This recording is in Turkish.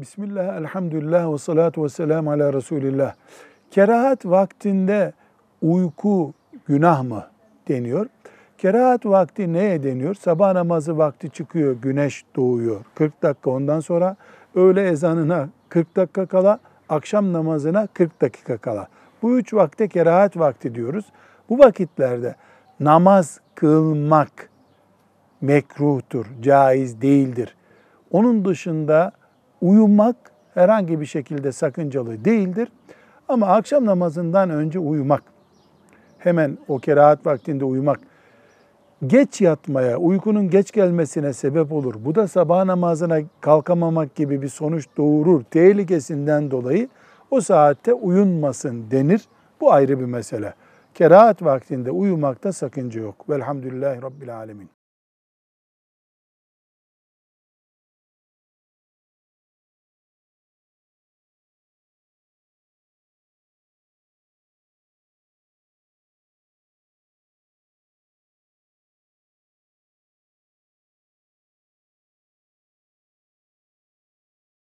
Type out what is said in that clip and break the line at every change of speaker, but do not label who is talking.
Bismillah, elhamdülillah ve salatu ve selamu ala Resulillah. Kerahat vaktinde uyku günah mı deniyor? Kerahat vakti neye deniyor? Sabah namazı vakti çıkıyor, güneş doğuyor. 40 dakika ondan sonra öğle ezanına 40 dakika kala, akşam namazına 40 dakika kala. Bu üç vakte kerahat vakti diyoruz. Bu vakitlerde namaz kılmak mekruhtur, caiz değildir. Onun dışında uyumak herhangi bir şekilde sakıncalı değildir. Ama akşam namazından önce uyumak, hemen o kerahat vaktinde uyumak, geç yatmaya, uykunun geç gelmesine sebep olur. Bu da sabah namazına kalkamamak gibi bir sonuç doğurur. Tehlikesinden dolayı o saatte uyunmasın denir. Bu ayrı bir mesele. Kerahat vaktinde uyumakta sakınca yok. Velhamdülillahi Rabbil Alemin.